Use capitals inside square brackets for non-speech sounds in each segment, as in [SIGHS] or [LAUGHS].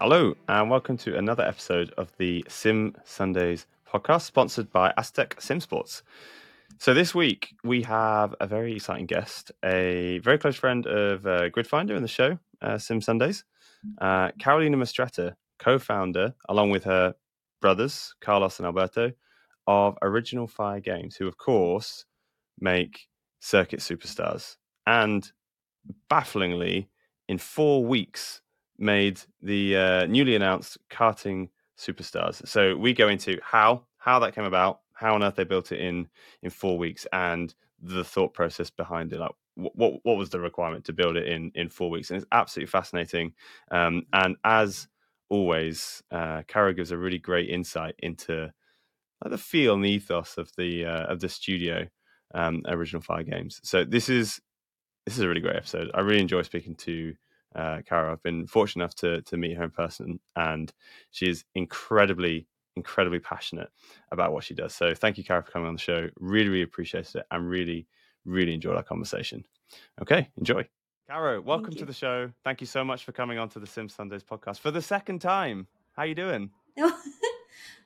Hello, and welcome to another episode of the Sim Sundays podcast, sponsored by Asetek Sim Sports. So this week we have a very exciting guest, a very close friend of uh, Gridfinder and the show, uh, Sim Sundays, uh, Carolina Mastretta, co-founder, along with her brothers Carlos and Alberto, of Original Fire Games, who of course make Circuit Superstars, and bafflingly, in four weeks, made the uh, newly announced Karting Superstars. So we go into how how that came about, how on earth they built it in in four weeks, and the thought process behind it. Like what what was the requirement to build it in in four weeks? And it's absolutely fascinating. Um, and as always, uh, gives a really great insight into like, the feel and the ethos of the uh, of the studio um, original Fire Games. So this is this is a really great episode. I really enjoy speaking to uh, Caro. I've been fortunate enough to to meet her in person, and she is incredibly incredibly passionate about what she does. So thank you, Caro, for coming on the show. Really, really appreciate it, and really, really enjoyed our conversation. Okay, enjoy. Caro, welcome to the show. Thank you so much for coming on to the Sim Sundays podcast for the second time. How are you doing? [LAUGHS] uh,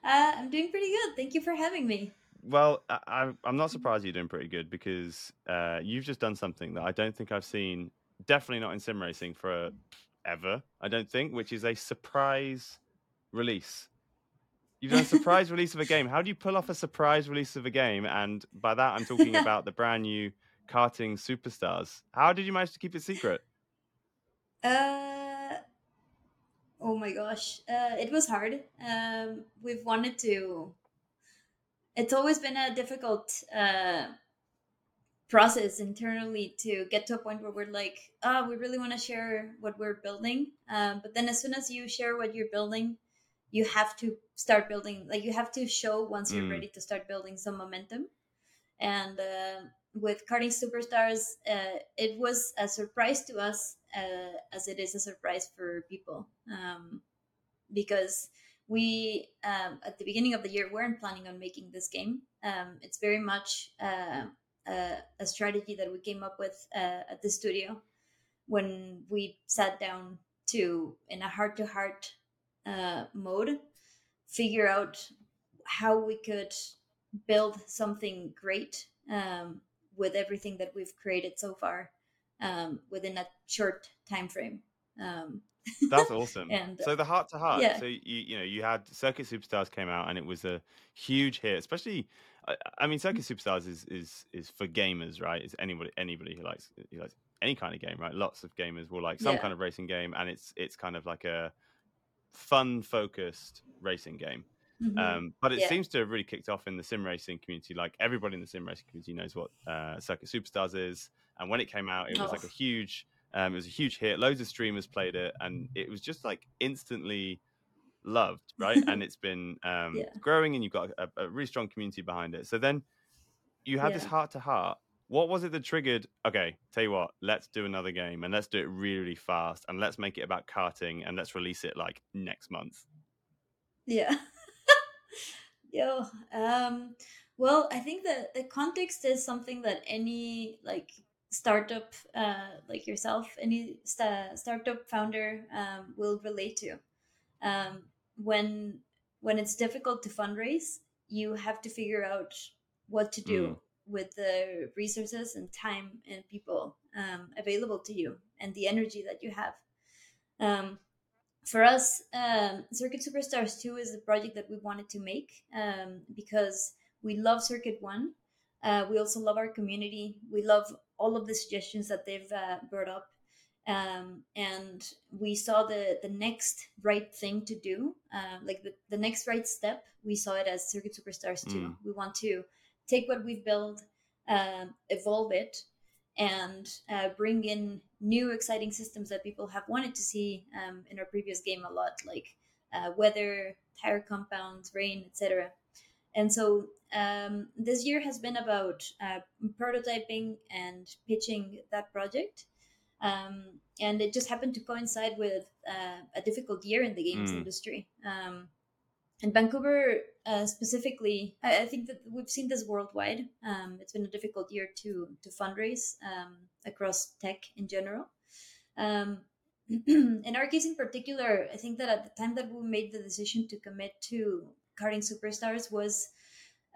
I'm doing pretty good. Thank you for having me. Well, I, am not surprised you're doing pretty good because uh, you've just done something that I don't think I've seen definitely not in sim racing for ever. I don't think, which is a surprise release. You've done a [LAUGHS] surprise release of a game. How do you pull off a surprise release of a game? And by that, I'm talking [LAUGHS] about the brand new karting superstars. How did you manage to keep it secret? Uh, oh my gosh, uh, it was hard. Um, we've wanted to. It's always been a difficult uh, process internally to get to a point where we're like, ah, oh, we really want to share what we're building. Um, but then as soon as you share what you're building, you have to start building. Like you have to show once you're mm. ready to start building some momentum. And uh, with Karting Superstars, uh, it was a surprise to us uh, as it is a surprise for people um, because we um, at the beginning of the year weren't planning on making this game. Um, it's very much uh, a strategy that we came up with uh, at the studio when we sat down to in a heart to heart mode figure out how we could build something great um, with everything that we've created so far um, within a short time frame. Um, [LAUGHS] that's awesome. and so the heart to heart so you you know you had circuit superstars came out and it was a huge hit especially I, mean, Circuit Superstars is is is for gamers, right? It's anybody anybody who likes who likes any kind of game, right? Lots of gamers will like some yeah. kind of racing game, and it's it's kind of like a fun focused racing game. Mm-hmm. Um, but it yeah. seems to have really kicked off in the sim racing community. Like everybody in the sim racing community knows what uh, Circuit Superstars is, and when it came out, it was oh. like a huge, um, it was a huge hit. Loads of streamers played it, and it was just like instantly loved, right? and it's been [LAUGHS] um, yeah. growing, and you've got a, a, really strong community behind it. So then you had yeah. this heart to heart. What was it that triggered? Okay, tell you what, let's do another game, and let's do it really, really fast, and let's make it about karting, and let's release it like next month. Yeah. [LAUGHS] Yo, um, well, I think that the context is something that any like startup uh, like yourself, any st- startup founder um, will relate to. Um, when when it's difficult to fundraise, you have to figure out what to do mm. with the resources and time and people um, available to you and the energy that you have. Um, for us, um, Circuit Superstars 2 is a project that we wanted to make um, because we love Circuit 1. Uh, we also love our community. We love all of the suggestions that they've uh, brought up um, and we saw the the next right thing to do um, like the, the next right step we saw it as circuit superstars 2 mm. we want to take what we've built um, evolve it and uh, bring in new exciting systems that people have wanted to see um, in our previous game a lot like uh, weather tire compounds rain etc and so um, this year has been about uh, prototyping and pitching that project um, and it just happened to coincide with uh, a difficult year in the games mm. industry. Um, and Vancouver uh, specifically, I, I, think that we've seen this worldwide. Um, it's been a difficult year to to fundraise um, across tech in general. Um, [CLEARS THROAT] in our case in particular, I think that at the time that we made the decision to commit to karting superstars was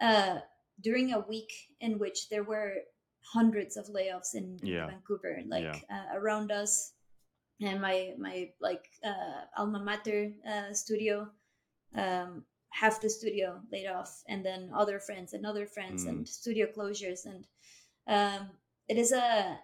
uh, during a week in which there were hundreds of layoffs in, in Yeah. Vancouver, like Yeah. uh, around us, and my my like uh, alma mater uh, studio, um, half the studio laid off, and then other friends and other friends, Mm. and studio closures, and um, it is a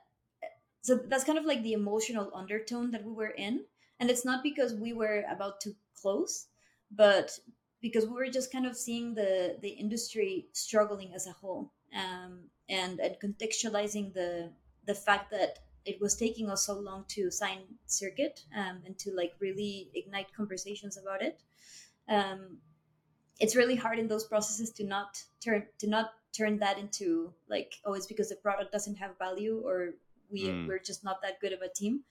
so that's kind of like the emotional undertone that we were in, and it's not because we were about to close, but because we were just kind of seeing the the industry struggling as a whole um, and and contextualizing the the fact that it was taking us so long to sign circuit um, and to like really ignite conversations about it. Um, it's really hard in those processes to not turn to not turn that into like oh it's because the product doesn't have value or we Mm. we're just not that good of a team.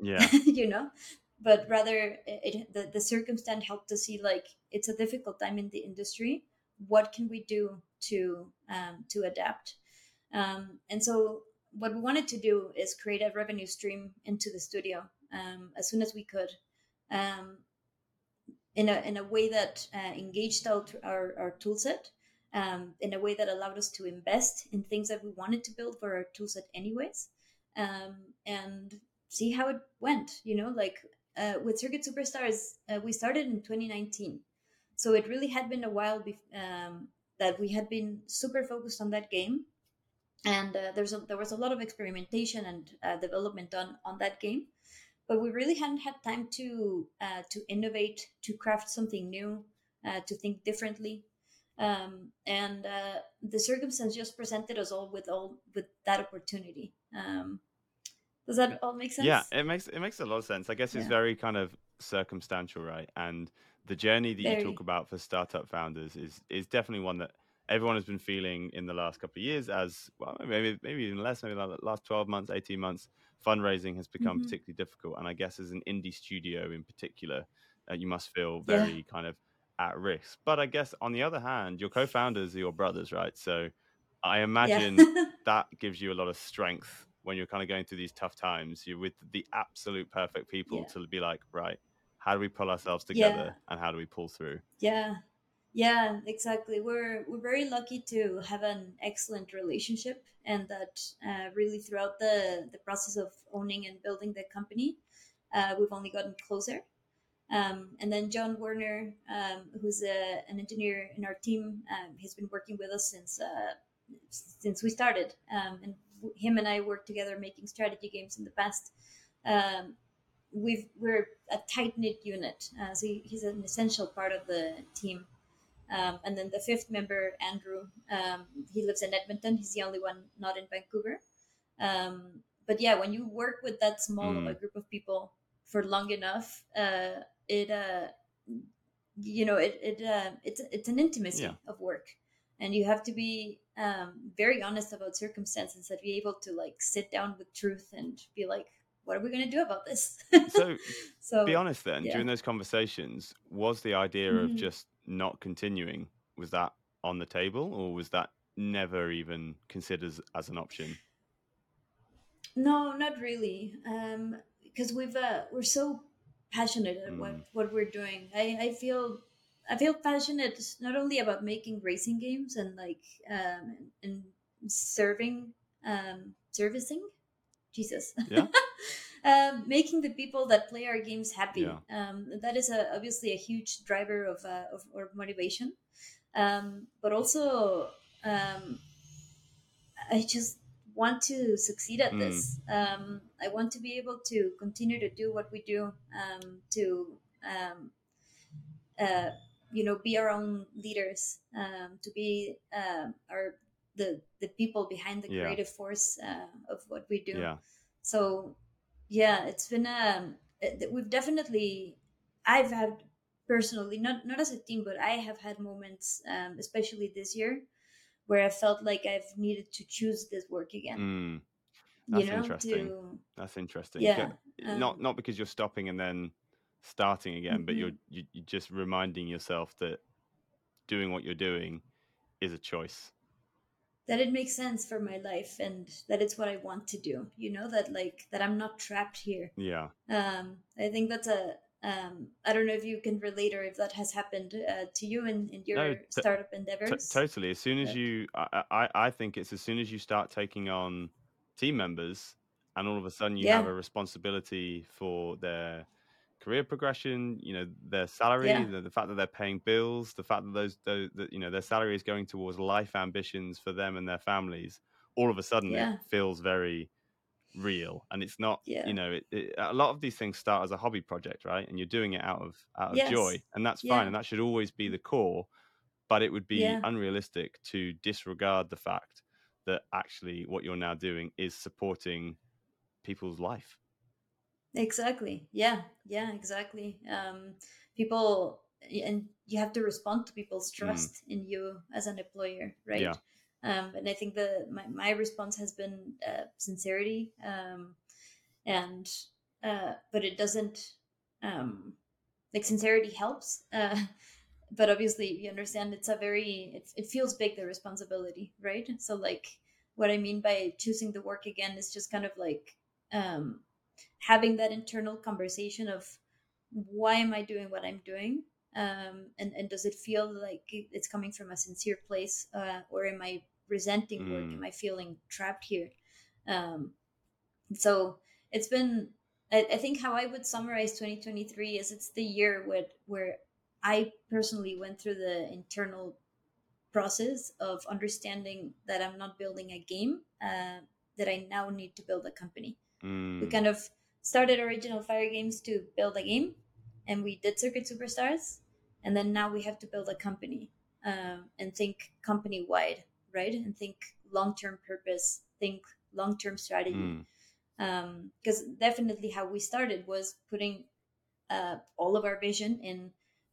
Yeah. [LAUGHS] you know? But rather it, the, the circumstance helped to see like it's a difficult time in the industry. What can we do to um, to adapt um, and so what we wanted to do is create a revenue stream into the studio um, as soon as we could um, in a in a way that uh, engaged our our, our tool set um, in a way that allowed us to invest in things that we wanted to build for our tool set anyways um, and see how it went you know like uh, with circuit superstars uh, we started in 2019 so it really had been a while bef- um, that we had been super focused on that game and uh, there's a, there was a lot of experimentation and uh, development done on that game but we really hadn't had time to uh, to innovate to craft something new uh, to think differently um, and uh, the circumstance just presented us all with all with that opportunity um, does that all make sense Yeah, it makes it makes a lot of sense. I guess it's Yeah. very kind of circumstantial, right? And the journey that you talk about for startup founders is is definitely one that everyone has been feeling in the last couple of years as well maybe maybe even less maybe like the last 12 months 18 months fundraising has become Mhm. particularly difficult and i guess as an indie studio in particular uh, you must feel Yeah. very kind of at risk but i guess on the other hand your co-founders are your brothers right so i imagine yeah. [LAUGHS] that gives you a lot of strength when you're kind of going through these tough times. You're with the absolute perfect people Yeah. to be like, right, how do we pull ourselves Yeah. together and how do we pull through? Yeah, yeah, exactly. We're we're very lucky to have an excellent relationship, and that uh, really throughout the the process of owning and building the company, uh, we've only gotten closer. Um, and then John Werner, um, who's a, an engineer in our team, um, he's been working with us since uh, since we started, um, and him and I worked together making strategy games in the past. Um, we've we're a tight knit unit, uh, so he, he's an essential part of the team. Um, and then the fifth member, Andrew, um, he lives in Edmonton. He's the only one not in Vancouver. Um, but yeah, when you work with that small of a Mm. group of people for long enough, uh, it uh, you know it it uh, it's it's an intimacy Yeah. of work, and you have to be um, very honest about circumstances and be able to like sit down with truth and be like, what are we going to do about this? [LAUGHS] So so be honest then, yeah. during those conversations, was the idea of Mhm. just not continuing, was that on the table or was that never even considered as, an option? No, not really. Um, because we've uh, we're so passionate at what Mm. what we're doing. I I feel I feel passionate not only about making racing games and like um and serving um servicing Jesus. Yeah. [LAUGHS] um, making the people that play our games happy. Yeah. Um, that is a, obviously a huge driver of uh, of our motivation. Um, but also, um, I just want to succeed at Mm. this. Um, I want to be able to continue to do what we do. Um, to um, uh, you know, be our own leaders. Um, to be um, our the the people behind the Yeah. creative force uh, of what we do. Yeah. So, yeah, it's been um, it- we've definitely, I've had personally not not as a team, but I have had moments, um, especially this year, where I felt like I've needed to choose this work again. Mm. you That's know, interesting. to That's interesting. yeah, not um, not because you're stopping and then starting again, but you're mhm. you're just reminding yourself that doing what you're doing is a choice. That it makes sense for my life and that it's what I want to do. You know that like that I'm not trapped here. Yeah. Um, I think that's a um, I don't know if you can relate or if that has happened uh, to you in, in your No, t- startup T- endeavors. totally. As soon as you, I, I, I think it's as soon as you start taking on team members, and all of a sudden you have a responsibility for their career progression. You know, their salary, yeah, the, the fact that they're paying bills, the fact that those, those, that you know, their salary is going towards life ambitions for them and their families. All of a sudden, it feels very real, and it's not. You know, it, it, a lot of these things start as a hobby project, right? And you're doing it out of out of joy, and that's fine, Yeah. and that should always be mm. the core but it would be Yeah. unrealistic to disregard the fact that actually what you're now doing is supporting people's life. Exactly. Yeah. Yeah. Exactly. Um, people, and you have to respond to people's Mm, trust in you as an employer, right? yeah. Um, and I think the my, my response has been uh, sincerity, um, and uh, but it doesn't um, like sincerity helps, uh, [LAUGHS] but obviously you understand it's a very it, it feels big the responsibility, right? So like what I mean by choosing the work again is just kind of like um, having that internal conversation of why am I doing what I'm doing? Um, and, and does it feel like it's coming from a sincere place? Uh, or am I resenting work? Mm, Am I feeling trapped here? Um, so it's been, I, I think how I would summarize 2023 is it's the year where, where I personally went through the internal process of understanding that I'm not building a game, uh, that I now need to build a company we mm, kind of started original fire games to build a game and we did circuit superstars and then now we have to build a company um, and think company wide right? And think long-term purpose think long-term strategy. Mm, because definitely how we started was putting uh, all of our vision in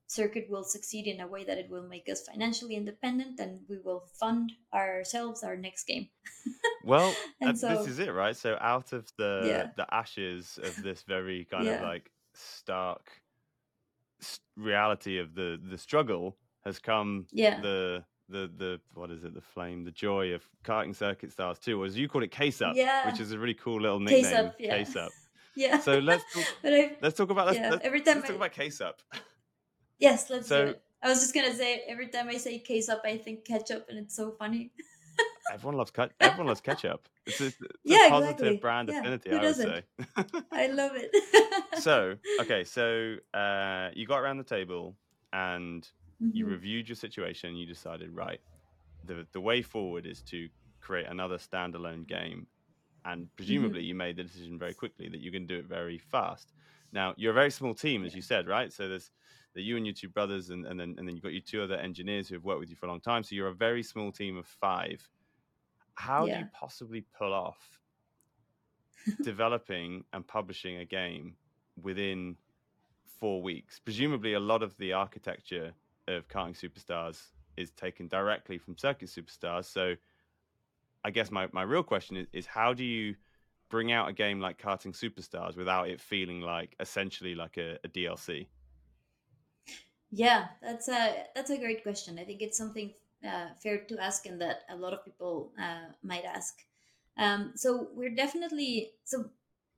circuit will succeed in a way that it will make us financially independent and we will fund ourselves our next game. [LAUGHS] Well, and this is it, right? So out of the yeah. the ashes of this very kind of like stark reality of the the struggle has come yeah. the the the what is it? The flame the joy of karting circuit stars too or as you call it case up yeah. which is a really cool little case nickname up yeah case up [LAUGHS] yeah. So let's talk [LAUGHS] i let's talk about let's yeah let's, every time let's talk about case up yes let's do it. I was just gonna say every time i say case up i think ketchup and it's so funny. [LAUGHS] Everyone loves ket- everyone loves ketchup. It's a, it's a yeah positive exactly. brand yeah affinity who i would say. I [LAUGHS] love it. So [LAUGHS] okay so uh you got around the table and you Mhm. reviewed your situation you decided right the the way forward is to create another standalone game and presumably Mhm. you made the decision very quickly that you're going to do it very fast now you're a very small team as yeah. you said right? So there's the you and your two brothers and, and then and then you've got your two other engineers who have worked with you for a long time. So you're a very small team of five. How do you possibly pull off [LAUGHS] developing and publishing a game within four weeks. Presumably, a lot of the architecture of Karting Superstars is taken directly from Circuit Superstars. So, I guess my, my real question is, is how do you bring out a game like Karting Superstars without it feeling like essentially like a, a DLC? Yeah, that's a that's a great question. I think it's something uh, fair to ask, and that a lot of people uh, might ask. Um, so we're definitely so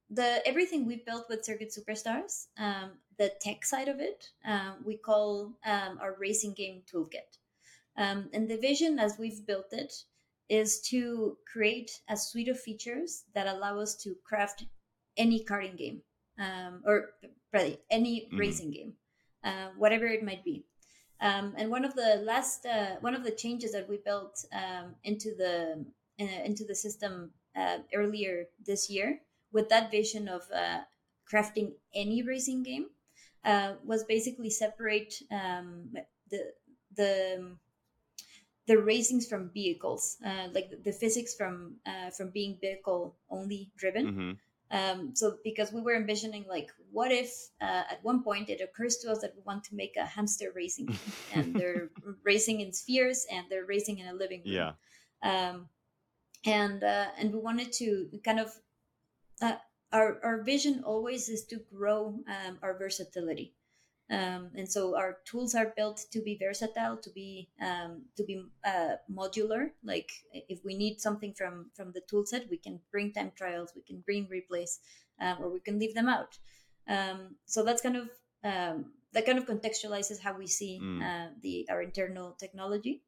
the everything we built with Circuit Superstars, um, the tech side of it, uh, we call um, our racing game toolkit. Um, and the vision, as we've built it, is to create a suite of features that allow us to craft any karting game, um, or really any Mhm. racing game, uh, whatever it might be. Um, and one of the last, uh, one of the changes that we built um, into the uh, into the system uh, earlier this year, with that vision of uh, crafting any racing game, uh, was basically separate um, the the the racings from vehicles, uh, like the, the physics from uh, from being vehicle only driven. hmm Um, so because we were envisioning like, what if uh, at one point it occurs to us that we want to make a hamster racing game, [LAUGHS] and they're racing in spheres and they're racing in a living room, yeah. um, and uh, and we wanted to kind of uh, our our vision always is to grow um, our versatility. Um, and so our tools are built to be versatile, to be um, to be uh, modular. Like if we need something from from the tool set, we can bring time trials, we can bring replays, um, or we can leave them out. Um, so that's kind of um, that kind of contextualizes how we see Mm. uh, the our internal technology.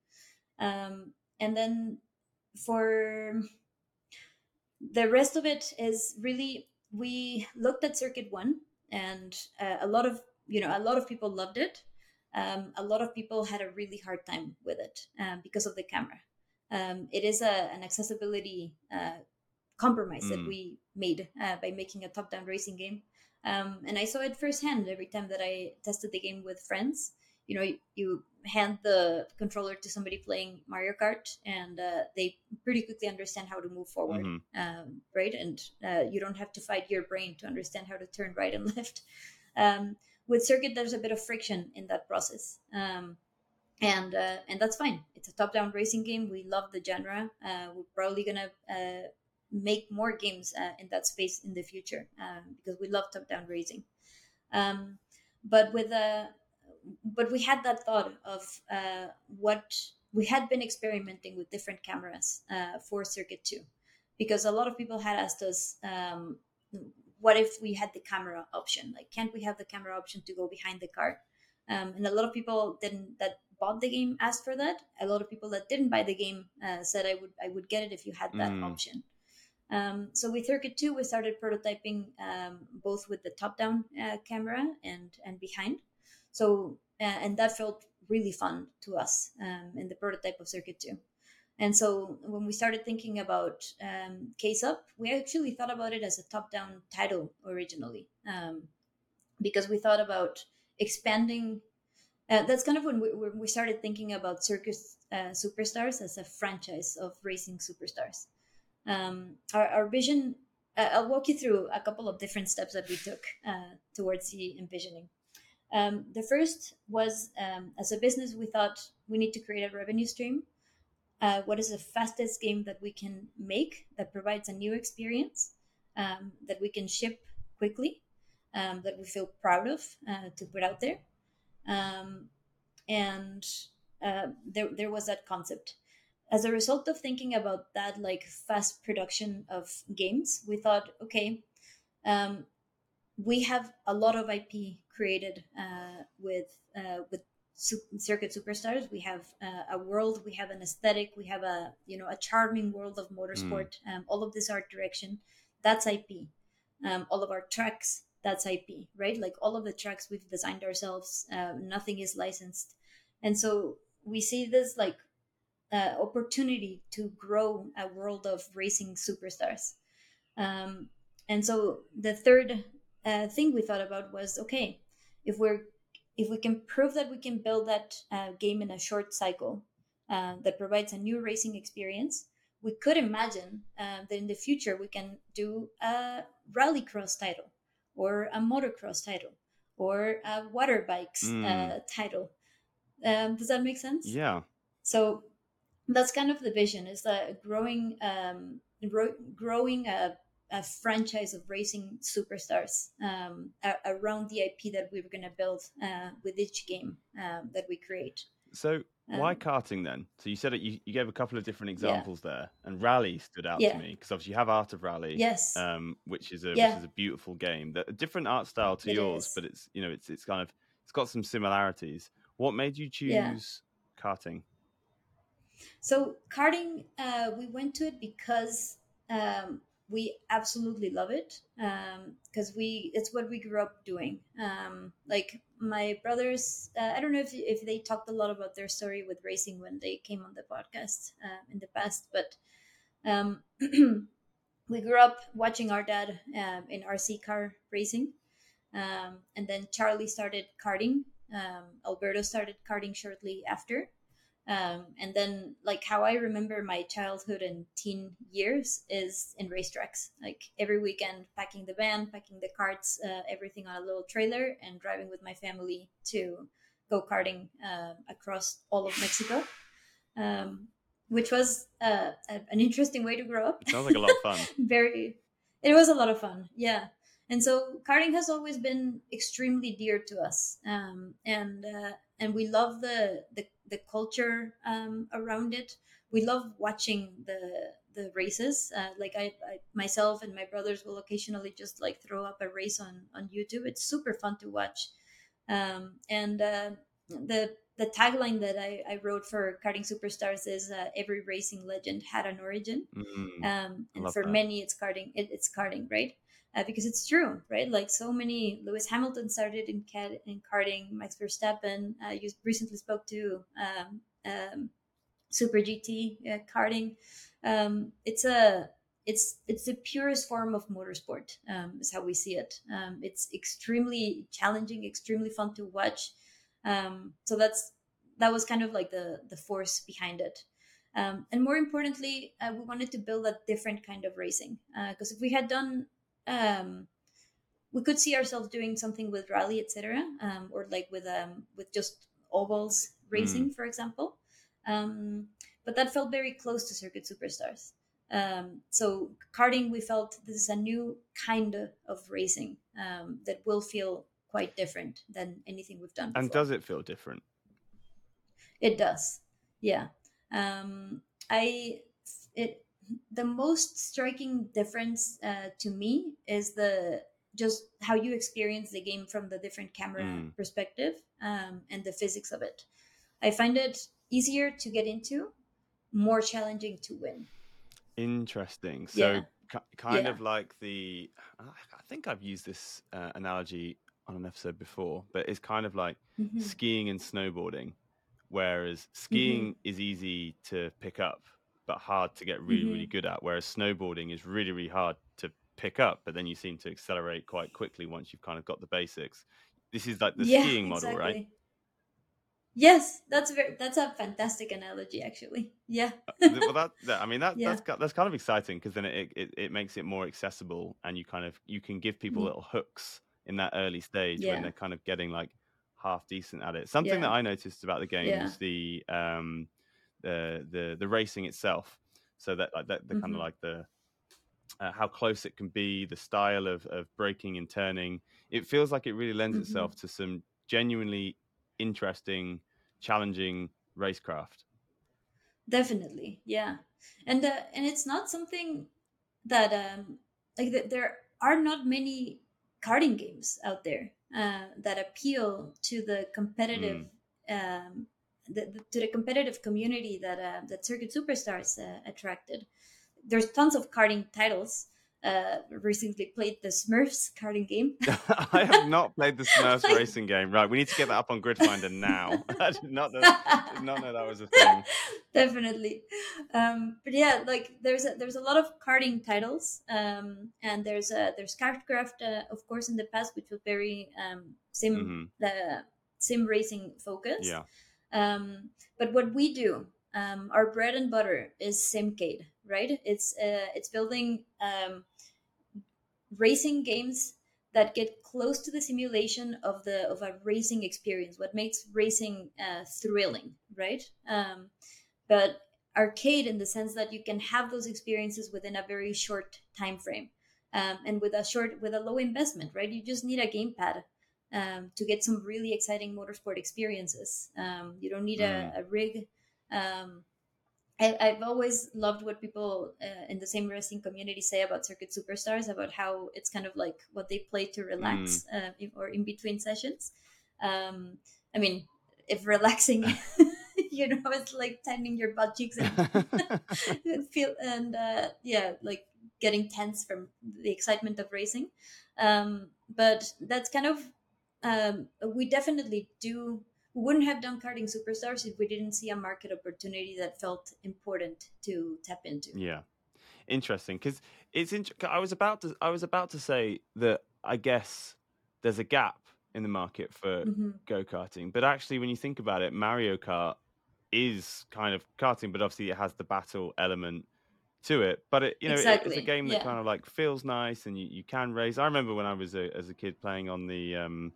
Um, and then for the rest of it is really we looked at circuit one and uh, a lot of you know a lot of people loved it um, a lot of people had a really hard time with it um, because of the camera um, it is a, an accessibility uh, compromise that Mm. we made uh, by making a top-down racing game um, and i saw it firsthand every time that i tested the game with friends you know you, you hand the controller to somebody playing mario kart and uh, they pretty quickly understand how to move forward Mhm. um, right? And uh, you don't have to fight your brain to understand how to turn right and [LAUGHS] left. Um, with circuit, there's a bit of friction in that process, um, and uh, and that's fine. It's a top-down racing game. We love the genre. Uh, we're probably gonna uh, make more games uh, in that space in the future um, because we love top-down racing. Um, but with a but we had that thought of uh, what we had been experimenting with different cameras uh, for Circuit 2 because a lot of people had asked us um, what if we had the camera option? Like can't we have the camera option to go behind the car? Um, and a lot of people didn't that bought the game asked for that. A lot of people that didn't buy the game uh, said i would i would get it if you had that Mm. option. Um, so with circuit 2 we started prototyping um, both with the top down uh, camera and and behind. So uh, and that felt really fun to us um, in the prototype of circuit 2 and so when we started thinking about um, Case Up, we actually thought about it as a top down title originally um, because we thought about expanding. Uh, that's kind of when we, we started thinking about Circus uh, Superstars as a franchise of racing superstars. Um, our, our vision, uh, I'll walk you through a couple of different steps that we took uh, towards the envisioning. Um, the first was um, as a business, we thought we need to create a revenue stream uh, what is the fastest game that we can make that provides a new experience um, that we can ship quickly um, that we feel proud of uh, to put out there? Um, and uh, there, there was that concept. As a result of thinking about that like fast production of games we thought okay um, we have a lot of ip created uh, with uh, with circuit superstars. We have uh, a world we have an aesthetic we have a you know a charming world of motorsport. Um, all of this art direction that's ip um, all of our tracks that's ip right? Like all of the tracks we've designed ourselves uh, nothing is licensed. And so we see this like uh, opportunity to grow a world of racing superstars. Um, and so the third uh, thing we thought about was okay if we're if we can prove that we can build that uh, game in a short cycle uh, that provides a new racing experience, we could imagine uh, that in the future we can do a rallycross title or a motocross title or a water bikes Mm. uh, title. Um, does that make sense? Yeah. So that's kind of the vision: is that growing, um, ro- growing a, a franchise of racing superstars um, around the IP that we were going to build uh, with each game um, that we create. So why Um, karting then? So you said it. You, you gave a couple of different Yeah. examples there, and Rally stood out Yeah. to me because obviously you have Art of Rally, Yes. um, which is a Yeah. which is a beautiful game. That a different art style to It yours, is. but it's you know it's it's kind of it's got some similarities. What made you choose Yeah. karting? So karting, uh, we went to it because um, we absolutely love it. Because we, it's what we grew up doing. Um, like my brothers, uh, I don't know if if they talked a lot about their story with racing when they came on the podcast uh, in the past, but um, [CLEARS THROAT] we grew up watching our dad um, in RC car racing, um, and then Charlie started karting. Um, Alberto started karting shortly after um, and then like how i remember my childhood and teen years is in racetracks. Like every weekend packing the van packing the karts uh, everything on a little trailer and driving with my family to go karting uh, across all of mexico. Um, which was uh, a- an interesting way to grow up. It sounds like a lot of fun. [LAUGHS] very it was a lot of fun yeah. And so karting has always been extremely dear to us. Um, and uh, and we love the the, the culture um, around it. We love watching the the races. Uh, like I, I, myself and my brothers will occasionally just like throw up a race on on youtube. It's super fun to watch. Um, and uh, the the tagline that I, I wrote for karting superstars is uh, every racing legend had an origin. Mm, um, and for that. many it's karting it, it's karting right uh, because it's true right? Like so many lewis hamilton started in, cat, in karting max verstappen uh, you recently spoke to um, um, super gt uh, karting. Um, it's a it's it's the purest form of motorsport um, is how we see it. Um, it's extremely challenging extremely fun to watch. Um, so that's that was kind of like the the force behind it. Um, and more importantly uh, we wanted to build a different kind of racing because if we had done um, we could see ourselves doing something with rally etc um, or like with um, with just ovals racing for example um, but that felt very close to circuit superstars um, so karting we felt this is a new kind of, of racing um, that will feel quite different than anything we've done before. And does it feel different? It does. Yeah. Um, I it the most striking difference uh, to me is the just how you experience the game from the different camera Mm. perspective um, and the physics of it. I find it easier to get into, more challenging to win. Interesting. So, Yeah. ki- kind Yeah. of like the. I think I've used this uh, analogy on an episode before, but it's kind of like Mhm. skiing and snowboarding, whereas skiing is easy to pick up, but hard to get really, really Mhm. good at. Whereas snowboarding is really, really hard to pick up, but then you seem to accelerate quite quickly once you've kind of got the basics. This is like the yeah, skiing model, right? Yes, that's very that's a fantastic analogy actually. Yeah. Well, that, that I mean [LAUGHS] that Yeah. that's that's kind of exciting because then it, it it makes it more accessible, and you kind of you can give people Mm. little hooks in that early stage when they're kind of getting like half decent at it. Something Yeah. that I noticed about the game Yeah. was the um the the the racing itself. So that like that the kind Mhm. of like the uh, how close it can be, the style of of braking and turning. It feels like it really lends Mhm. itself to some genuinely interesting, challenging racecraft. Definitely, yeah, and uh, and it's not something that um like th- there are not many karting games out there uh, that appeal to the competitive um the, the- to the competitive community that uh, that Circuit Superstars uh, attracted. There's tons of karting titles. Uh, recently played the Smurfs karting game. [LAUGHS] I have not played the [LAUGHS] Smurfs racing game. Right, we need to get that up on Gridfinder now. [LAUGHS] I did not know, did not know that was a thing. definitely um but yeah like there's a there's a lot of karting titles um and there's a there's KartKraft uh, of course in the past which was very um sim hmm the sim racing focused Yeah. Um but what we do um our bread and butter is simcade right? It's uh it's building um racing games that get close to the simulation of the of a racing experience what makes racing uh, thrilling right? Um, but arcade in the sense that you can have those experiences within a very short time frame um, and with a short with a low investment right? You just need a gamepad um, to get some really exciting motorsport experiences um, you don't need a, a rig um, I, I've always loved what people uh, in the sim racing community say about Circuit Superstars, about how it's kind of like what they play to relax uh, in- or in between sessions. Um, I mean, if relaxing, [LAUGHS] [LAUGHS] you know, it's like tightening your butt cheeks and, and [LAUGHS] feel and uh, yeah, like getting tense from the excitement of racing. Um, but that's kind of um, we definitely do we wouldn't have done karting superstars if we didn't see a market opportunity that felt important to tap into. yeah. Interesting, because it's. Int- I was about to. I was about to say that. I guess there's a gap in the market for hmm go karting, but actually, when you think about it, Mario Kart is kind of karting, but obviously it has the battle element to it. But it, you know, it- it's a game that yeah. kind of like feels nice, and you, you can race. I remember when I was a, as a kid playing on the. um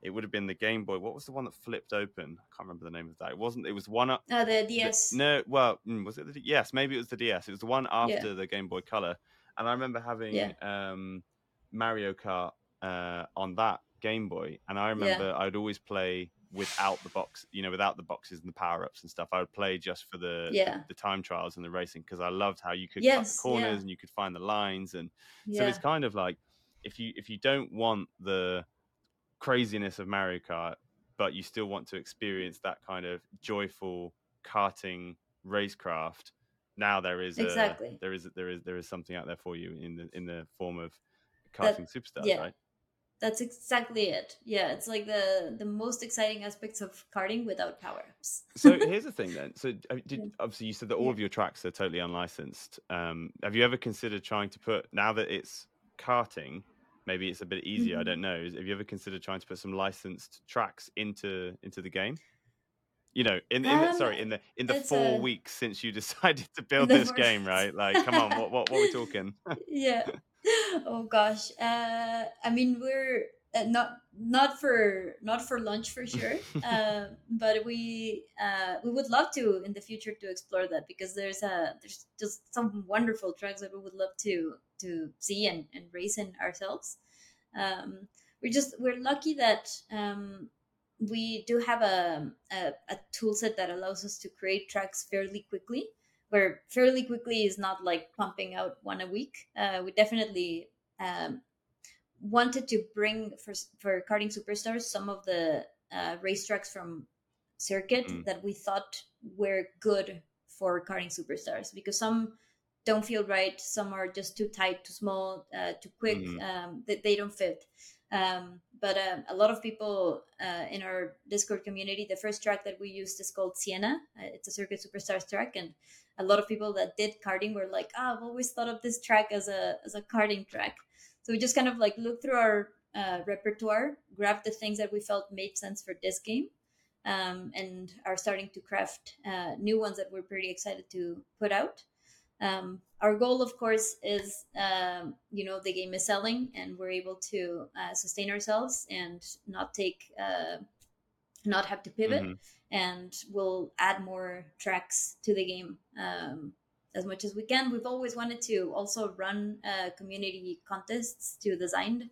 it would have been the Game Boy. What was the one that flipped open? I can't remember the name of that. It wasn't. It was one up. Uh, the the- DS. no, well, mm, was it the yes? Maybe it was the DS. It was the one after the Game Boy Color, and I remember having Yeah. um, Mario Kart uh, on that Game Boy, and I remember Yeah. I'd always play without the box, you know, without the boxes and the power ups and stuff. I would play just for the the, Yeah. the time trials and the racing because I loved how you could cut the corners Yeah. and you could find the lines, and so it's kind of like if you if you don't want the craziness of Mario Kart, but you still want to experience that kind of joyful karting racecraft. Now there is a Exactly. there is there is there is something out there for you in the in the form of That. karting superstars, Yeah. right? That's exactly it. Yeah. It's like the the most exciting aspects of karting without power ups. So [LAUGHS] here's the thing then. So did, obviously you said that all Yeah. of your tracks are totally unlicensed. Um, have you ever considered trying to put now that it's karting? Maybe it's a bit easier. I hmm don't know. Have you ever considered trying to put some licensed tracks into into the game? You know, in in the, Um, sorry, in the in the four a weeks since you [LAUGHS] decided to [LAUGHS] build this game, right? Like, come on, what what what are we talking? yeah. [LAUGHS] Oh gosh. Uh, I mean, we're uh, not not for not for lunch for sure. Uh, [LAUGHS] but we uh, we would love to in the future to explore that because there's a there's just some wonderful tracks that we would love to to see and, and race in ourselves. Um, we're just we're lucky that um, we do have a, a a tool set that allows us to create tracks fairly quickly where fairly quickly is not like pumping out one a week. Uh, we definitely um, wanted to bring for for karting superstars some of the uh, racetracks from circuit Mm, that we thought were good for karting superstars because some don't feel right some are just too tight too small uh, too quick mhm, um, they, they don't fit. Um, but um, a lot of people uh, in our discord community the first track that we used is called sienna. Uh, it's a circuit superstars track and a lot of people that did karting were like oh, i've always thought of this track as a as a karting track so we just kind of like looked through our uh, repertoire grabbed the things that we felt made sense for this game um, and are starting to craft uh, new ones that we're pretty excited to put out. Um, our goal, of course, is um, you know the game is selling and we're able to uh, sustain ourselves and not take uh, not have to pivot, mhm. and we'll add more tracks to the game um, as much as we can. We've always wanted to also run uh, community contests to design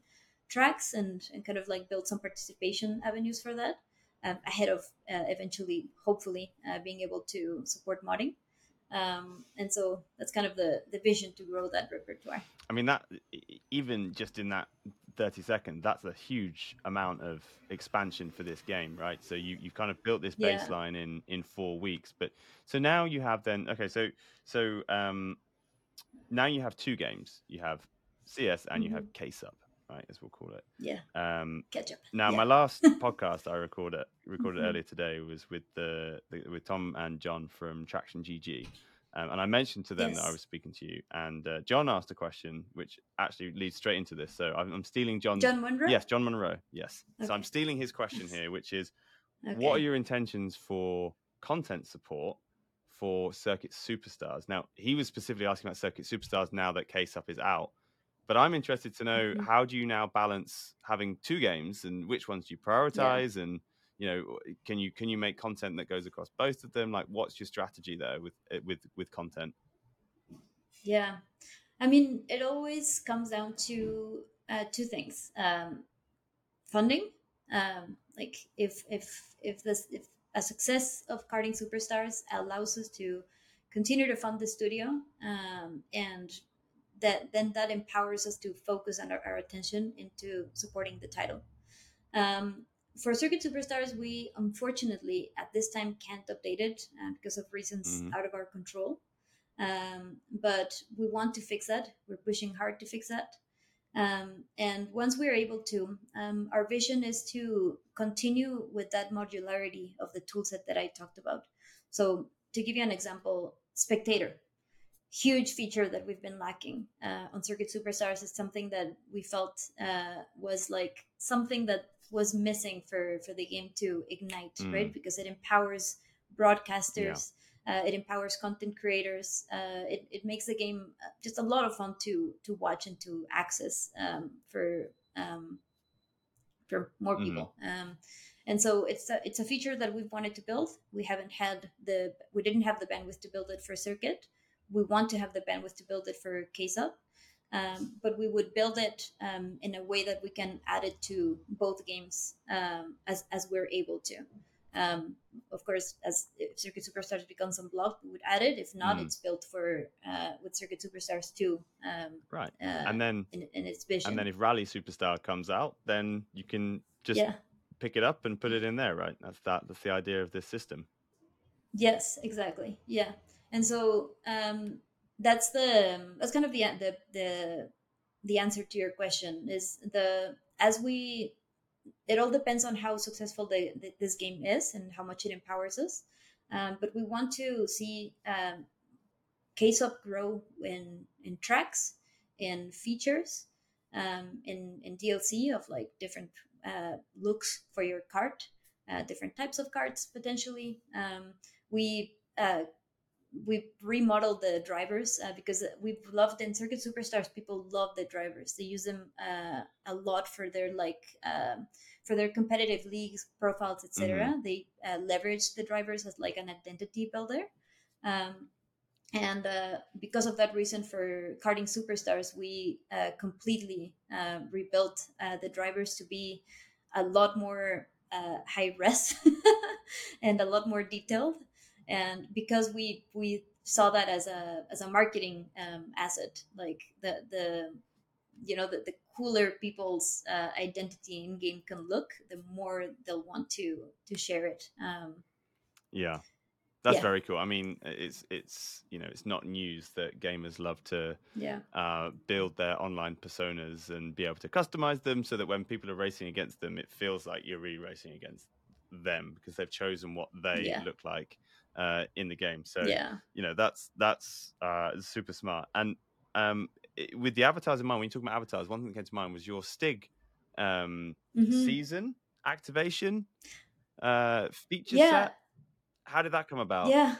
tracks and, and kind of like build some participation avenues for that um, ahead of uh, eventually, hopefully, uh, being able to support modding. Um, and so that's kind of the, the vision to grow that repertoire. I mean that even just in that 30 seconds, that's a huge amount of expansion for this game, right? So you you've kind of built this Yeah. baseline in in 4 weeks. But so now you have then okay, so so um now you have two games. You have CS and you have Case Up, right? As we'll call it. Yeah, Um catch up. now Yeah. my last [LAUGHS] podcast I recorded recorded Mhm. earlier today was with the, the with Tom and John from Traxion GG, um, and I mentioned to them that I was speaking to you, and uh, John asked a question which actually leads straight into this. So I'm, I'm stealing John's. John Monroe? Yes, John Monroe. Yes. So I'm stealing his question [LAUGHS] here, which is, Okay. what are your intentions for content support for Circuit Superstars? Now he was specifically asking about Circuit Superstars now that Case Up is out. But I'm interested to know Mhm. how do you now balance having two games and which ones do you prioritize and you know can you can you make content that goes across both of them like what's your strategy there with eh, with with content Yeah. I mean, it always comes down to uh, two things: um, funding. Um, like if if if this if a success of karting superstars allows us to continue to fund the studio, um, and that then that empowers us to focus our, our attention into supporting the title. Um, for Circuit Superstars, we unfortunately at this time can't update it uh, because of reasons Mhm. out of our control. Um, but we want to fix that. We're pushing hard to fix that. Um, and once we're able to, um, our vision is to continue with that modularity of the toolset that I talked about. So, to give you an example, Spectator, huge feature that we've been lacking uh, on Circuit Superstars is something that we felt uh, was like something that was missing for for the game to ignite, right? Because it empowers broadcasters. Uh, it empowers content creators. Uh, it, it makes the game uh, just a lot of fun to to watch and to access um, for um, for more Mhm. people. Um, and so it's a, it's a feature that we've wanted to build. We haven't had the we didn't have the bandwidth to build it for Circuit. We want to have the bandwidth to build it for Case Up. Um, but we would build it um, in a way that we can add it to both games um, as, as we're able to. Um, of course, as if Circuit Superstars becomes unblocked, we would add it. If not, Mm. it's built for uh, with Circuit Superstars 2 um, Right. uh, and then in, in its vision. and then if Rally Superstar comes out, then you can just yeah. pick it up and put it in there, right? That's that. That's the idea of this system. Yes, exactly. Yeah, and so um, that's the that's kind of the the the the answer to your question is the as we it all depends on how successful the, the, this game is and how much it empowers us. Um, but we want to see um, KSOP grow in in tracks, in features, um, in in DLC of like different uh, looks for your kart, uh, different types of karts potentially. Um, we uh, we remodeled the drivers uh, because we've loved in Circuit Superstars. People love the drivers. They use them uh, a lot for their like um for their competitive leagues profiles, etc. They uh, leverage the drivers as like an identity builder. Um, and uh, because of that reason, for karting superstars, we uh, completely uh, rebuilt uh, the drivers to be a lot more uh, high res [LAUGHS] and a lot more detailed and because we we saw that as a as a marketing um, asset like the the you know the, the cooler people's uh, identity in game can look the more they'll want to to share it um, Yeah. That's Yeah. very cool. I mean, it's it's you know it's not news that gamers love to yeah uh, build their online personas and be able to customize them so that when people are racing against them, it feels like you're really racing against them because they've chosen what they Yeah. look like uh, in the game. So yeah you know that's that's uh, super smart. And um, it, with the avatars in mind, when you talk about avatars, one thing that came to mind was your Stig um, Mhm. season activation uh, feature yeah set. How did that come about? Yeah.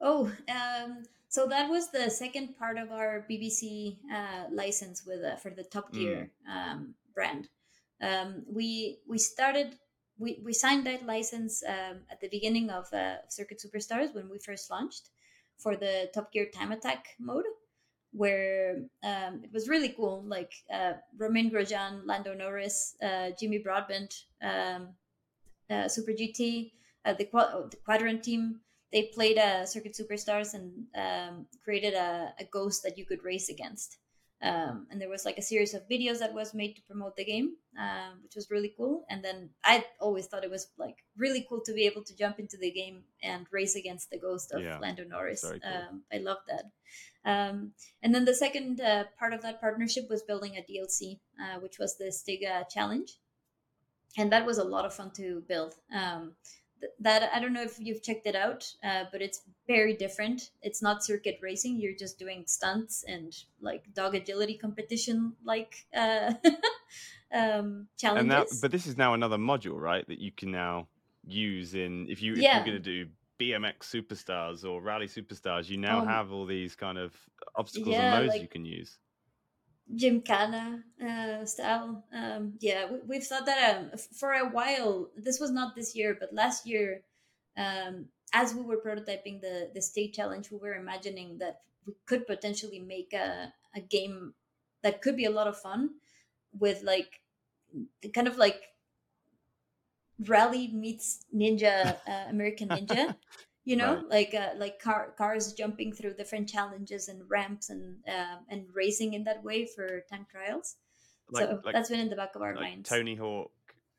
Oh, um, so that was the second part of our BBC uh, license with uh, for the Top Gear um, brand. Um, we we started we, we signed that license um, at the beginning of uh, Circuit Superstars when we first launched for the Top Gear Time Attack mode, where um, it was really cool. Like uh, Romain Grosjean, Lando Norris, uh, Jimmy Broadbent, um, uh, Super GT, uh, the, Qua- the Quadrant team. They played uh, Circuit Superstars and um, created a, a ghost that you could race against. Um, and there was like a series of videos that was made to promote the game, um, which was really cool. And then I always thought it was like really cool to be able to jump into the game and race against the ghost of Yeah, Lando Norris. cool. Um, I love that. Um, and then the second uh, part of that partnership was building a DLC, uh, which was the Stiga Challenge, and that was a lot of fun to build. Th- that I don't know if you've checked it out, uh, but it's very different. It's not circuit racing; you're just doing stunts and like dog agility competition, like uh, [LAUGHS] um, challenges. and that but this is now another module right that you can now use in if you if Yeah. you're going to do bmx superstars or rally superstars you now Um, have all these kind of obstacles yeah, and modes you can use gymkhana uh, style. Um, yeah, we, we've thought that um, for a while. This was not this year, but last year, um, as we were prototyping the the state challenge, we were imagining that we could potentially make a a game that could be a lot of fun with like the kind of like rally meets ninja uh, American Ninja. [LAUGHS] You know, Right. like uh, like car, cars jumping through different challenges and ramps and um and racing in that way for time trials. like, so like, that's been in the back of our like minds. tony hawk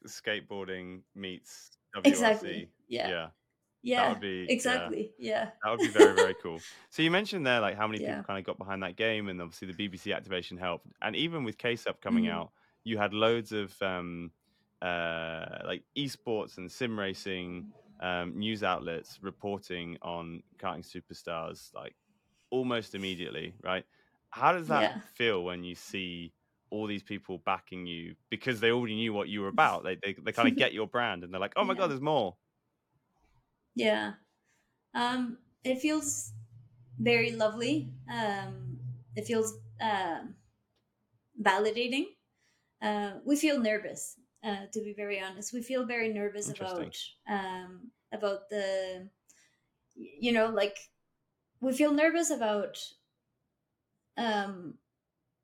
skateboarding meets WRC. Exactly. Yeah. yeah Yeah. that would be exactly. Yeah. that would be very very [LAUGHS] cool so you mentioned there like how many Yeah. people kind of got behind that game and obviously the bbc activation helped and even with KSUP coming Mhm. out you had loads of um uh like esports and sim racing um news outlets reporting on karting superstars like almost immediately right how does that Yeah. feel when you see all these people backing you because they already knew what you were about they they, they kind of get [LAUGHS] your brand and they're like oh my Yeah. god there's more Yeah. Um, it feels very lovely. Um, it feels um validating. Uh, we feel nervous, uh, to be very honest. We feel very nervous about um, about the, you know, like we feel nervous about um,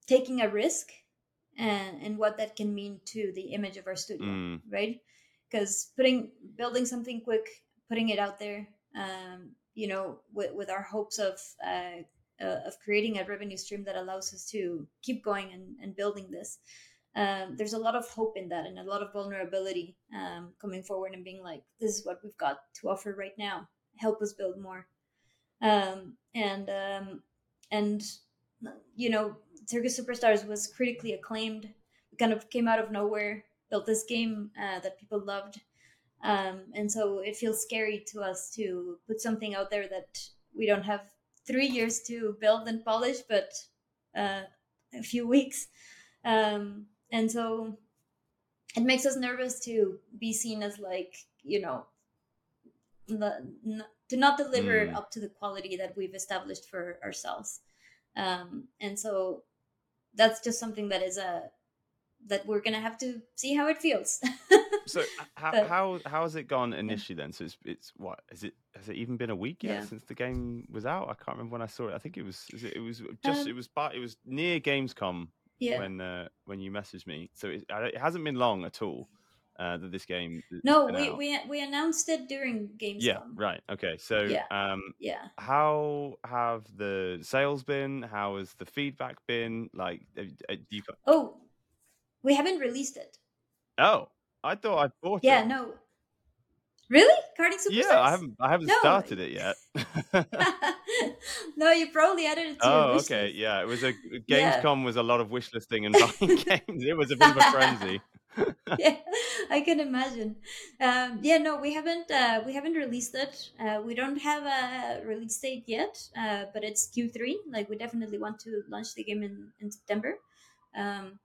taking a risk and and what that can mean to the image of our studio, Mm. right? Because putting building something quick, putting it out there, um, you know, with, with our hopes of uh, uh, of creating a revenue stream that allows us to keep going and, and building this. Um, there's a lot of hope in that and a lot of vulnerability um, coming forward and being like, this is what we've got to offer right now. Help us build more. Um, and um, and you know, Circuit Superstars was critically acclaimed. Kind of came out of nowhere. Built this game uh, that people loved, um, and so it feels scary to us to put something out there that we don't have three years to build and polish, but uh, a few weeks. Um, and so it makes us nervous to be seen as like you know the, n- to not deliver Mm. up to the quality that we've established for ourselves um, and so that's just something that is a that we're gonna have to see how it feels [LAUGHS] So how But- how how has it gone initially then? So it's it's what is it? Has it even been a week yet Yeah. since the game was out? I can't remember when I saw it. I think it was is it, it was just Um, it was it was near Gamescom yeah when uh, when you messaged me. So it, it hasn't been long at all uh, that this game. no we, out. we we announced it during gamescom yeah right okay so Yeah. um yeah how have the sales been? How has the feedback been? Like uh, uh, do you oh we haven't released it oh I thought I bought yeah it. Yeah, no really karting superstars Yeah, I haven't I haven't No. started it yet. [LAUGHS] [LAUGHS] [LAUGHS] [LAUGHS] no you probably added it to your Oh, wish okay. list. Yeah, it was a [LAUGHS] Yeah. Gamescom was a lot of wish listing and [LAUGHS] buying games. It was a bit of a frenzy. yeah i can imagine um, yeah no we haven't uh, we haven't released it uh, we don't have a release date yet uh, but it's q3 like we definitely want to launch the game in, in september um,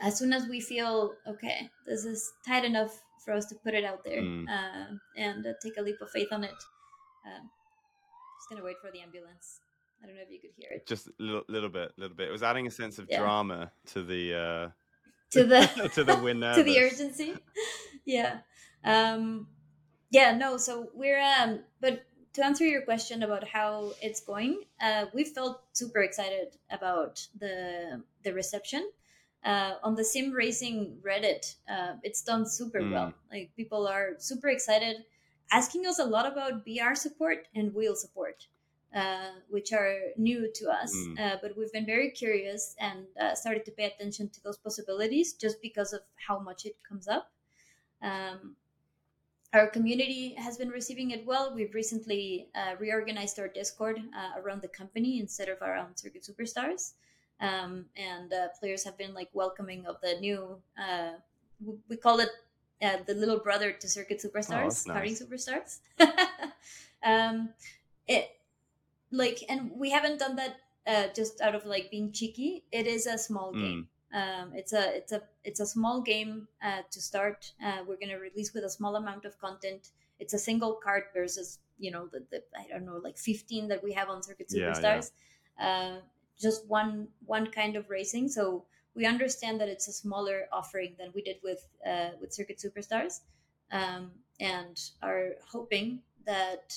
as soon as we feel okay this is tight enough for us to put it out there Mm. uh, and uh, take a leap of faith on it um, just gonna wait for the ambulance. I don't know if you could hear it. Just a little, little bit, little bit. It was adding a sense of Yeah. drama to the uh to the [LAUGHS] to the winner. [LAUGHS] to the urgency. [LAUGHS] Yeah. Um yeah no so we're um but to answer your question about how it's going uh we felt super excited about the the reception. Uh on the sim racing reddit uh it's done super well. Like people are super excited asking us a lot about VR support and wheel support uh, which are new to us. Mm. Uh, but we've been very curious and uh, started to pay attention to those possibilities just because of how much it comes up. Um, our community has been receiving it well. We've recently uh, reorganized our Discord uh, around the company instead of our own Circuit Superstars. Um, and uh, players have been like welcoming of the new, uh, we call it uh, the little brother to Circuit Superstars, that's nice. Karting Superstars. [LAUGHS] um, it like, and we haven't done that uh, just out of like being cheeky. It is a small Mm. game. Um, it's a it's a it's a small game uh, to start. Uh, we're gonna release with a small amount of content. It's a single card versus you know the, the I don't know like fifteen that we have on Circuit Yeah, yeah. Superstars. Uh, just one one kind of racing. So we understand that it's a smaller offering than we did with uh, with Circuit Superstars, um, and are hoping that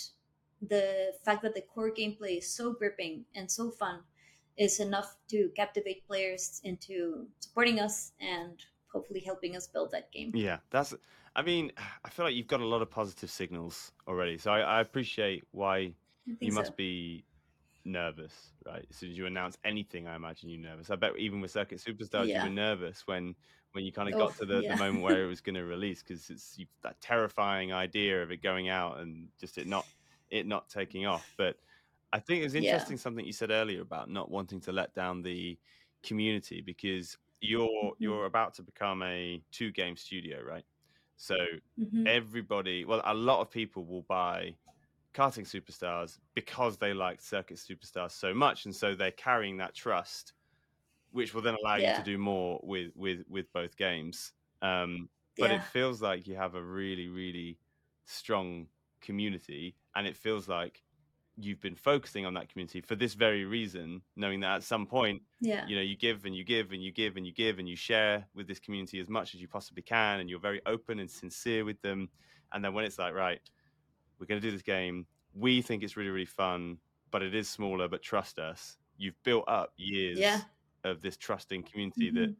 the fact that the core gameplay is so gripping and so fun is enough to captivate players into supporting us and hopefully helping us build that game. Yeah, that's. I mean, I feel like you've got a lot of positive signals already. So I, I appreciate why you must so. be nervous, right? As soon as you announce anything, I imagine you're nervous. I bet even with Circuit Superstars, Yeah. you were nervous when when you kind of Oh, got to the, yeah. the moment where it [LAUGHS] was going to release because it's you, that terrifying idea of it going out and just it not it not taking off. But I think it was Yeah. interesting something you said earlier about not wanting to let down the community because you're Mhm. you're about to become a two game studio, right? So Mhm. everybody, well, a lot of people will buy karting superstars because they like circuit superstars so much, and so they're carrying that trust, which will then allow you to do more with with with both games. Um, but yeah. it feels like you have a really really strong community, and it feels like you've been focusing on that community for this very reason, knowing that at some point yeah. you know you give and you give and you give and you give and you share with this community as much as you possibly can and you're very open and sincere with them and then when it's like right we're going to do this game we think it's really really fun but it is smaller but trust us you've built up years Yeah. of this trusting community mm-hmm. [SIGHS] that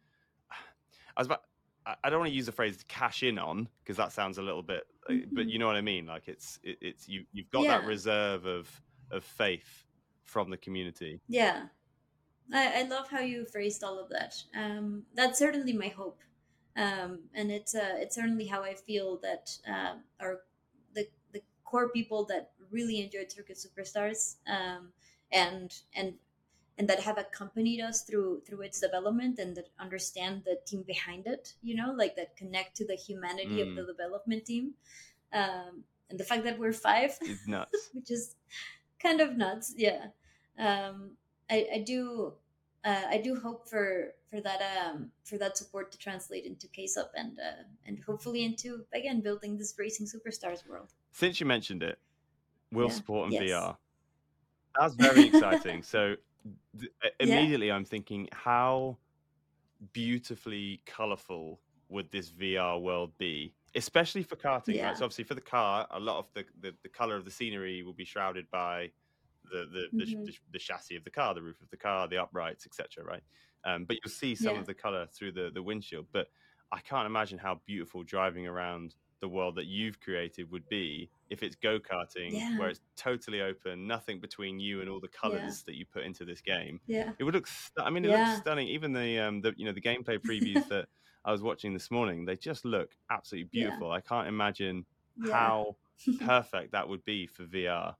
I was about. I don't want to use the phrase cash in on because that sounds a little bit, mm-hmm. but you know what I mean. Like it's it, it's you you've got yeah. that reserve of of faith from the community. Yeah, I, I love how you phrased all of that. Um, that's certainly my hope, um, and it's uh, it's certainly how I feel that uh, our core people that really enjoyed Circuit Superstars um, and and and that have accompanied us through through its development and that understand the team behind it you know like that connect to the humanity mm. of the mm. development team um, and the fact that we're five it's nuts [LAUGHS] which is kind of nuts yeah um, I, I do uh, I do hope for for that um, for that support to translate into KSUP and uh, and hopefully into again building this racing superstars world. Since you mentioned it, will yeah. Support and yes. VR, that's very exciting. [LAUGHS] so th- immediately yeah. I'm thinking, how beautifully colorful would this VR world be? Especially for karting, yeah. right? So obviously for the car, a lot of the, the, the color of the scenery will be shrouded by the the, mm-hmm. the, the, chassis of the car, the roof of the car, the uprights, etc. Right, um, but you'll see some yeah. of the color through the the windshield. But I can't imagine how beautiful driving around the world that you've created would be if it's go karting, yeah. where it's totally open, nothing between you and all the colors yeah. that you put into this game. Yeah, it would look. St- I mean, it looks stunning. Even the um the you know the gameplay previews [LAUGHS] that I was watching this morning, they just look absolutely beautiful. I can't imagine how [LAUGHS] perfect that would be for VR.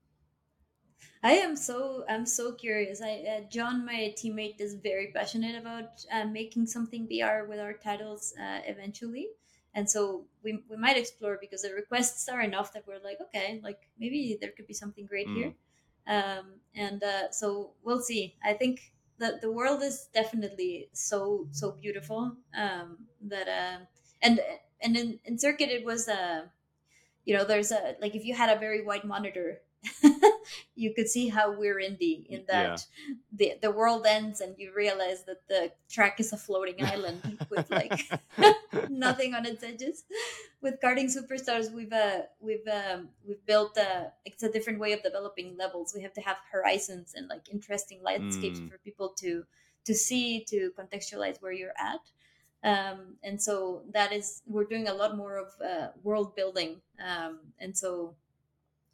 I am so I'm so curious. I uh, John, my teammate, is very passionate about uh, making something VR with our titles uh, eventually, and so we we might explore because the requests are enough that we're like, okay, like maybe there could be something great mm. here, um, and uh, so we'll see. I think that the world is definitely so so beautiful um, that uh, and and in, in circuit it was uh, you know there's a like if you had a very wide monitor [LAUGHS] you could see how we're indie in that yeah. the the world ends and you realize that the track is a floating [LAUGHS] island with like [LAUGHS] nothing on its edges. With karting superstars, we've uh, we've um, we've built uh, it's a different way of developing levels. We have to have horizons and like interesting landscapes mm. for people to to see to contextualize where you're at. Um, and so that is we're doing a lot more of uh, world building um, and so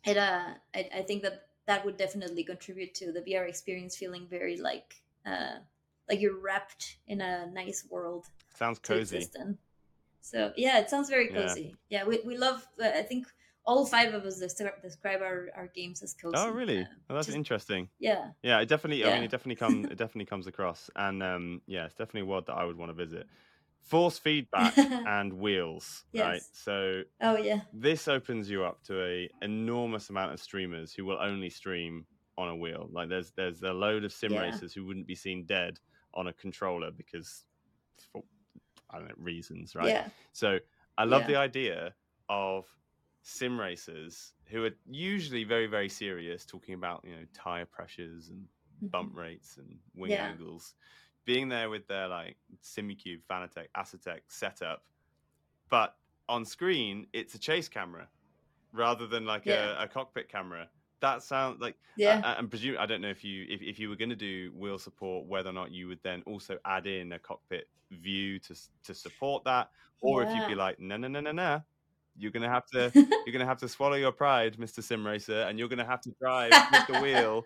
it uh I, I think that that would definitely contribute to the VR experience feeling very like uh like you're wrapped in a nice world. Sounds cozy. So yeah, it sounds very cozy. Yeah, yeah we, we love. Uh, I think all five of us describe our, our games as cozy. Oh, really? Uh, well, that's just, interesting. Yeah. Yeah, it definitely. Yeah. I mean, it definitely comes. it [LAUGHS] definitely comes across, and um, yeah, it's definitely a world that I would want to visit force feedback [LAUGHS] and wheels yes. right so oh yeah this opens you up to a enormous amount of streamers who will only stream on a wheel like there's there's a load of sim yeah. racers who wouldn't be seen dead on a controller because for i don't know reasons right yeah so i love yeah. the idea of sim racers who are usually very very serious talking about you know tire pressures and bump mm-hmm. rates and wing yeah. angles being there with their like Simucube, Fanatec, Asetek setup, but on screen it's a chase camera rather than like yeah. a, a, cockpit camera. That sounds like yeah. Uh, and presume I don't know if you if, if you were going to do wheel support, whether or not you would then also add in a cockpit view to to support that, or yeah. if you'd be like no no no no no. You're gonna have to [LAUGHS] you're gonna have to swallow your pride, Mr. Sim Racer, and you're gonna have to drive with the [LAUGHS] Wheel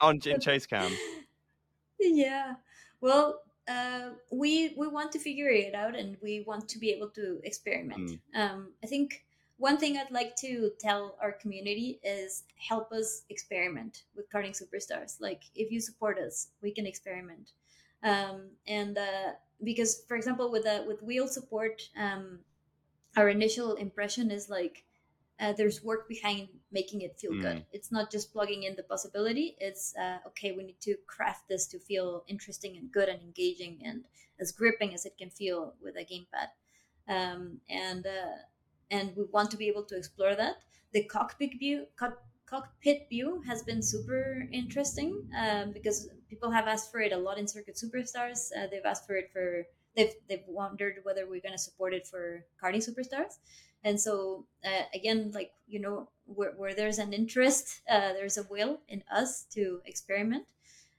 on in chase cam. [LAUGHS] Yeah, well, uh, we we want to figure it out, and we want to be able to experiment. Mm. Um, I think one thing I'd like to tell our community is help us experiment with karting superstars. Like, if you support us, we can experiment. Um, and uh, because, for example, with uh, with wheel support, um, our initial impression is like uh, there's work behind making it feel mm. good. It's not just plugging in the possibility. It's uh, okay. We need to craft this to feel interesting and good and engaging and as gripping as it can feel with a gamepad. Um, and uh, and we want to be able to explore that. The cockpit view, co- cockpit view, has been super interesting um, because people have asked for it a lot in Circuit Superstars. Uh, they've asked for it for they've they've wondered whether we're going to support it for Karting Superstars and so uh, again like you know where, where there's an interest uh, there's a will in us to experiment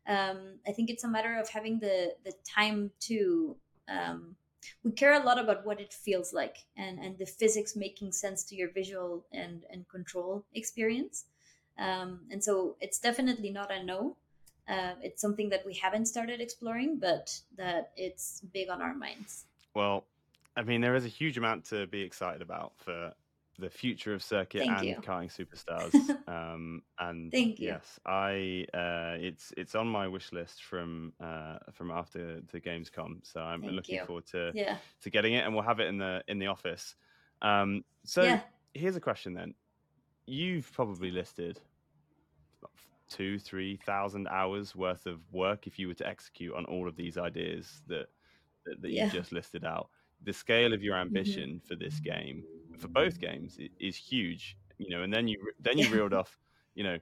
um, I think it's a matter of having the the time to. Um, we care a lot about what it feels like and and the physics making sense to your visual and and control experience. Um, and so it's definitely not a no. Uh, it's something that we haven't started exploring, but that it's big on our minds. Well, I mean, there is a huge amount to be excited about for the future of circuit Thank and you. karting superstars. [LAUGHS] um, and Thank you. yes, I uh, it's it's on my wish list from uh, from after the Gamescom. So I'm Thank looking you. forward to Yeah. to getting it, and we'll have it in the in the office. Um, so Yeah. here's a question then: You've probably listed two, three thousand hours worth of work if you were to execute on all of these ideas that that, that Yeah. you just listed out. The scale of your Mm-hmm. ambition for this game, for both games, is huge. You know, and then you then you reeled off, you know,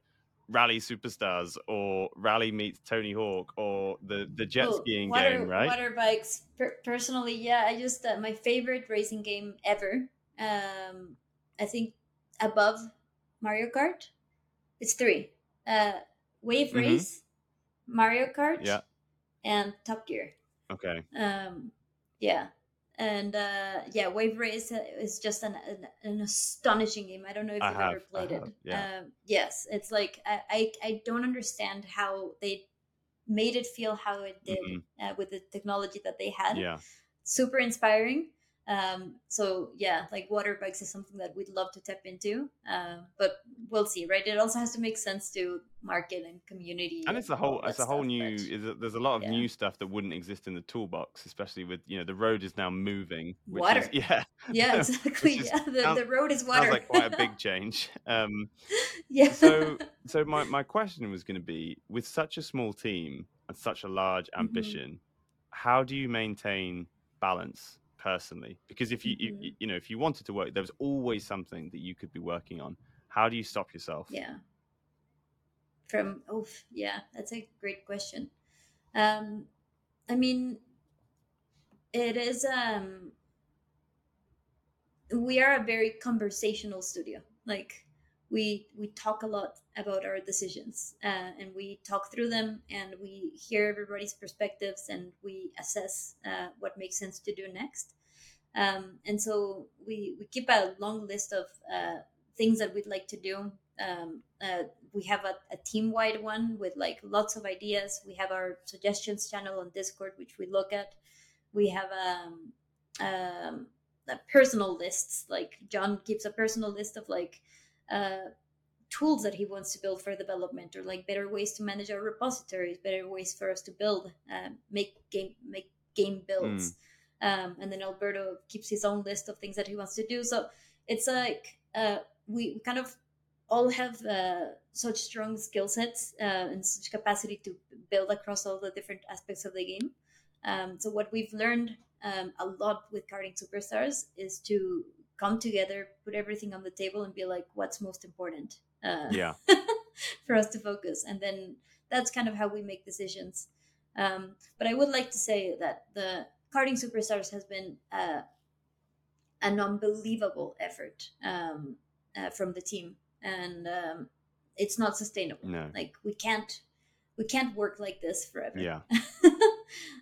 Rally Superstars or Rally meets Tony Hawk or the the jet Oh, skiing water, game, right? Water bikes. Per- personally, yeah, I just uh, my favorite racing game ever. Um, I think above Mario Kart. It's three. Uh, Wave Mhm. Race, Mario Kart, Yeah. and Top Gear. Okay. Um, yeah, and uh, yeah, Wave Race is just an, an an astonishing game. I don't know if I you've ever have, I played have, it. yeah. Um, yes, it's like I, I I don't understand how they made it feel how it did Mhm. uh, with the technology that they had. Yeah. Super inspiring. Um, so yeah, like water bikes is something that we'd love to tap into, uh, but we'll see, right? It also has to make sense to market and community, and it's a whole it's a whole new is there's a lot of yeah. new stuff that wouldn't exist in the toolbox especially with you know the road is now moving which Water. is, yeah yeah, [LAUGHS] exactly. is- yeah, the, sounds- the road is water. sounds like quite a big [LAUGHS] change um [LAUGHS] yeah. so so my, my question was going to be with such a small team and such a large Mm-hmm. ambition how do you maintain balance personally because if you, Mhm. you you know if you wanted to work there was always something that you could be working on how do you stop yourself yeah. From oh yeah, that's a great question. Um, I mean, it is um. We are a very conversational studio. Like we we talk a lot about our decisions, uh, and we talk through them, and we hear everybody's perspectives, and we assess uh, what makes sense to do next. Um, and so we we keep a long list of uh, things that we'd like to do. Um, uh, we have a, a team wide one with like lots of ideas. We have our suggestions channel on Discord, which we look at. We have um, um, personal lists. Like John keeps a personal list of like uh, tools that he wants to build for development, or like better ways to manage our repositories, better ways for us to build, uh, make game make game builds. Um, and then Alberto keeps his own list of things that he wants to do. So it's like uh, we we kind of all have uh, such strong skill sets uh, and such capacity to build across all the different aspects of the game. Um, so what we've learned um, a lot with karting superstars is to come together, put everything on the table, and be like, what's most important uh, yeah [LAUGHS] for us to focus, and then that's kind of how we make decisions. Um, but I would like to say that the karting superstars has been uh, an unbelievable effort um, uh, from the team, and um, it's not sustainable. no Like we can't we can't work like this forever. yeah [LAUGHS]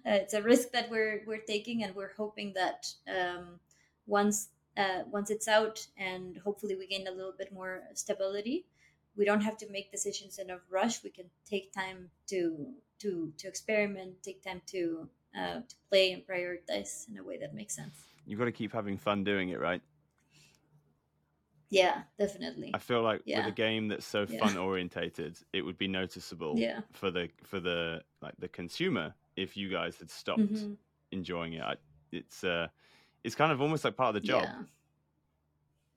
Uh, it's a risk that we're we're taking, and we're hoping that um, once uh, once it's out, and hopefully we gain a little bit more stability, we don't have to make decisions in a rush. We can take time to to to experiment, take time to uh, to play and prioritize in a way that makes sense. you've got to keep having fun doing it right Yeah, definitely. I feel like Yeah. with a game that's so Yeah. fun orientated, it would be noticeable Yeah. for the for the like the consumer if you guys had stopped Mhm. enjoying it. I, it's uh it's kind of almost like part of the job. Yeah. [LAUGHS]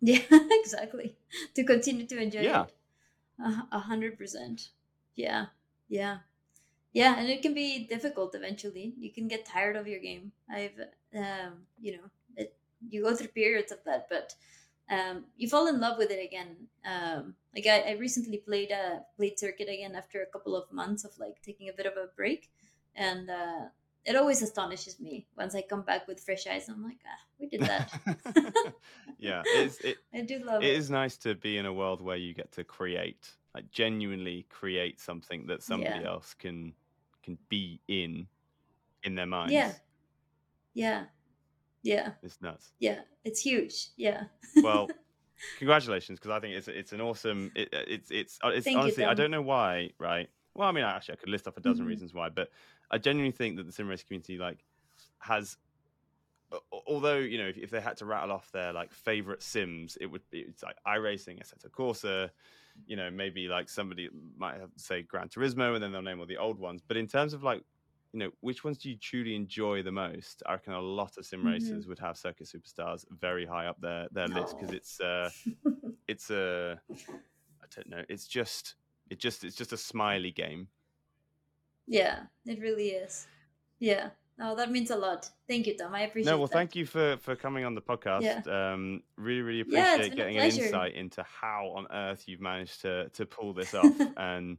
Yeah, [LAUGHS] exactly. To continue to enjoy Yeah. it. A a hundred percent. Yeah. Yeah. Yeah, and it can be difficult eventually. You can get tired of your game. I've um, you know, it you go through periods of that, but um, you fall in love with it again. Um, like I, I recently played uh played circuit again after a couple of months of like taking a bit of a break, and uh, it always astonishes me once I come back with fresh eyes. I'm like, ah, we did that. [LAUGHS] yeah, it, [LAUGHS] I do love it it. is nice to be in a world where you get to create, like genuinely create something that somebody Yeah. else can can be in in their minds. Yeah. Yeah. Yeah. It's nuts. Yeah. It's huge. Yeah. Well, [LAUGHS] congratulations because I think it's it's an awesome. It, it's it's uh, it's Thank you, honestly I don't know why, right? Well, I mean, actually, I could list off a dozen Mhm. reasons why, but I genuinely think that the sim race community like has. Although you know, if, if they had to rattle off their like favorite sims, it would be it's like iRacing, Assetto Corsa, you know, maybe like somebody might have say Gran Turismo, and then they'll name all the old ones. But in terms of like, you know, which ones do you truly enjoy the most? I reckon a lot of sim Mhm. racers would have Circuit Superstars very high up their their list because it's uh, [LAUGHS] it's a I don't know, it's just it just it's just a smiley game. Yeah. It really is. Yeah. Oh, that means a lot. Thank you, Tom. I appreciate No, well, that. thank you for for coming on the podcast. Yeah. Um, really, really appreciate a getting an insight into how on earth you've managed to to pull this off, [LAUGHS] and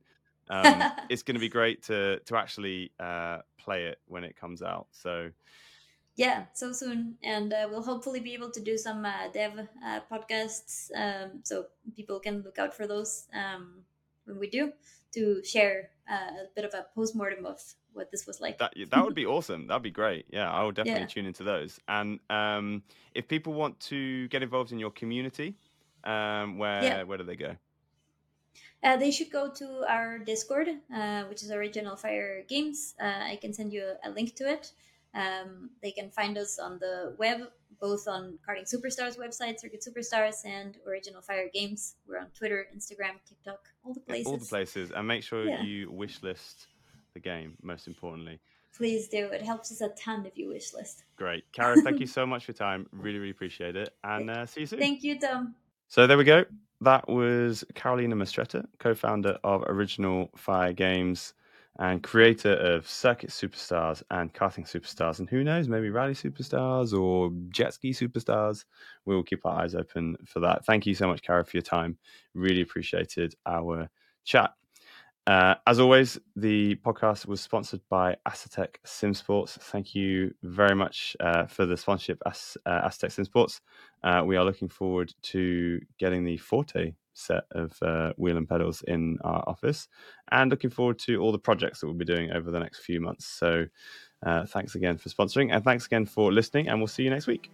um, [LAUGHS] it's going to be great to to actually uh, play it when it comes out. So yeah so soon and uh, we'll hopefully be able to do some uh, dev uh, podcasts um, so people can look out for those um, when we do to share uh, a bit of a post-mortem of what this was like that that would be awesome. That'd be great. Yeah, I will definitely Yeah. tune into those. And um, if people want to get involved in your community, um, where where do they go? uh, they should go to our discord uh, which is original fire games uh, i can send you a, a link to it um, they can find us on the web both on karting superstars website circuit superstars and original fire games we're on twitter instagram tiktok all the places All the places, and make sure Yeah. you wish list the game. Most importantly, Please do. It helps us a ton if you wish list. great, Kara. thank you [LAUGHS] so much for your time. Really, really appreciate it, and uh, see you soon. Thank you, Tom. So there we go. That was Carolina Mastretta, co-founder of Original Fire Games and creator of Circuit Superstars and Karting Superstars, and who knows, maybe Rally Superstars or Jet Ski Superstars. We will keep our eyes open for that. Thank you so much, Kara, for your time. Really appreciated our chat. Uh, as always, the podcast was sponsored by Asetek Sim Sports. Thank you very much uh, for the sponsorship, As- uh, Sim Sports. Uh, we are looking forward to getting the Forte set of uh, wheel and pedals in our office and looking forward to all the projects that we'll be doing over the next few months. So, uh, thanks again for sponsoring and thanks again for listening, and we'll see you next week.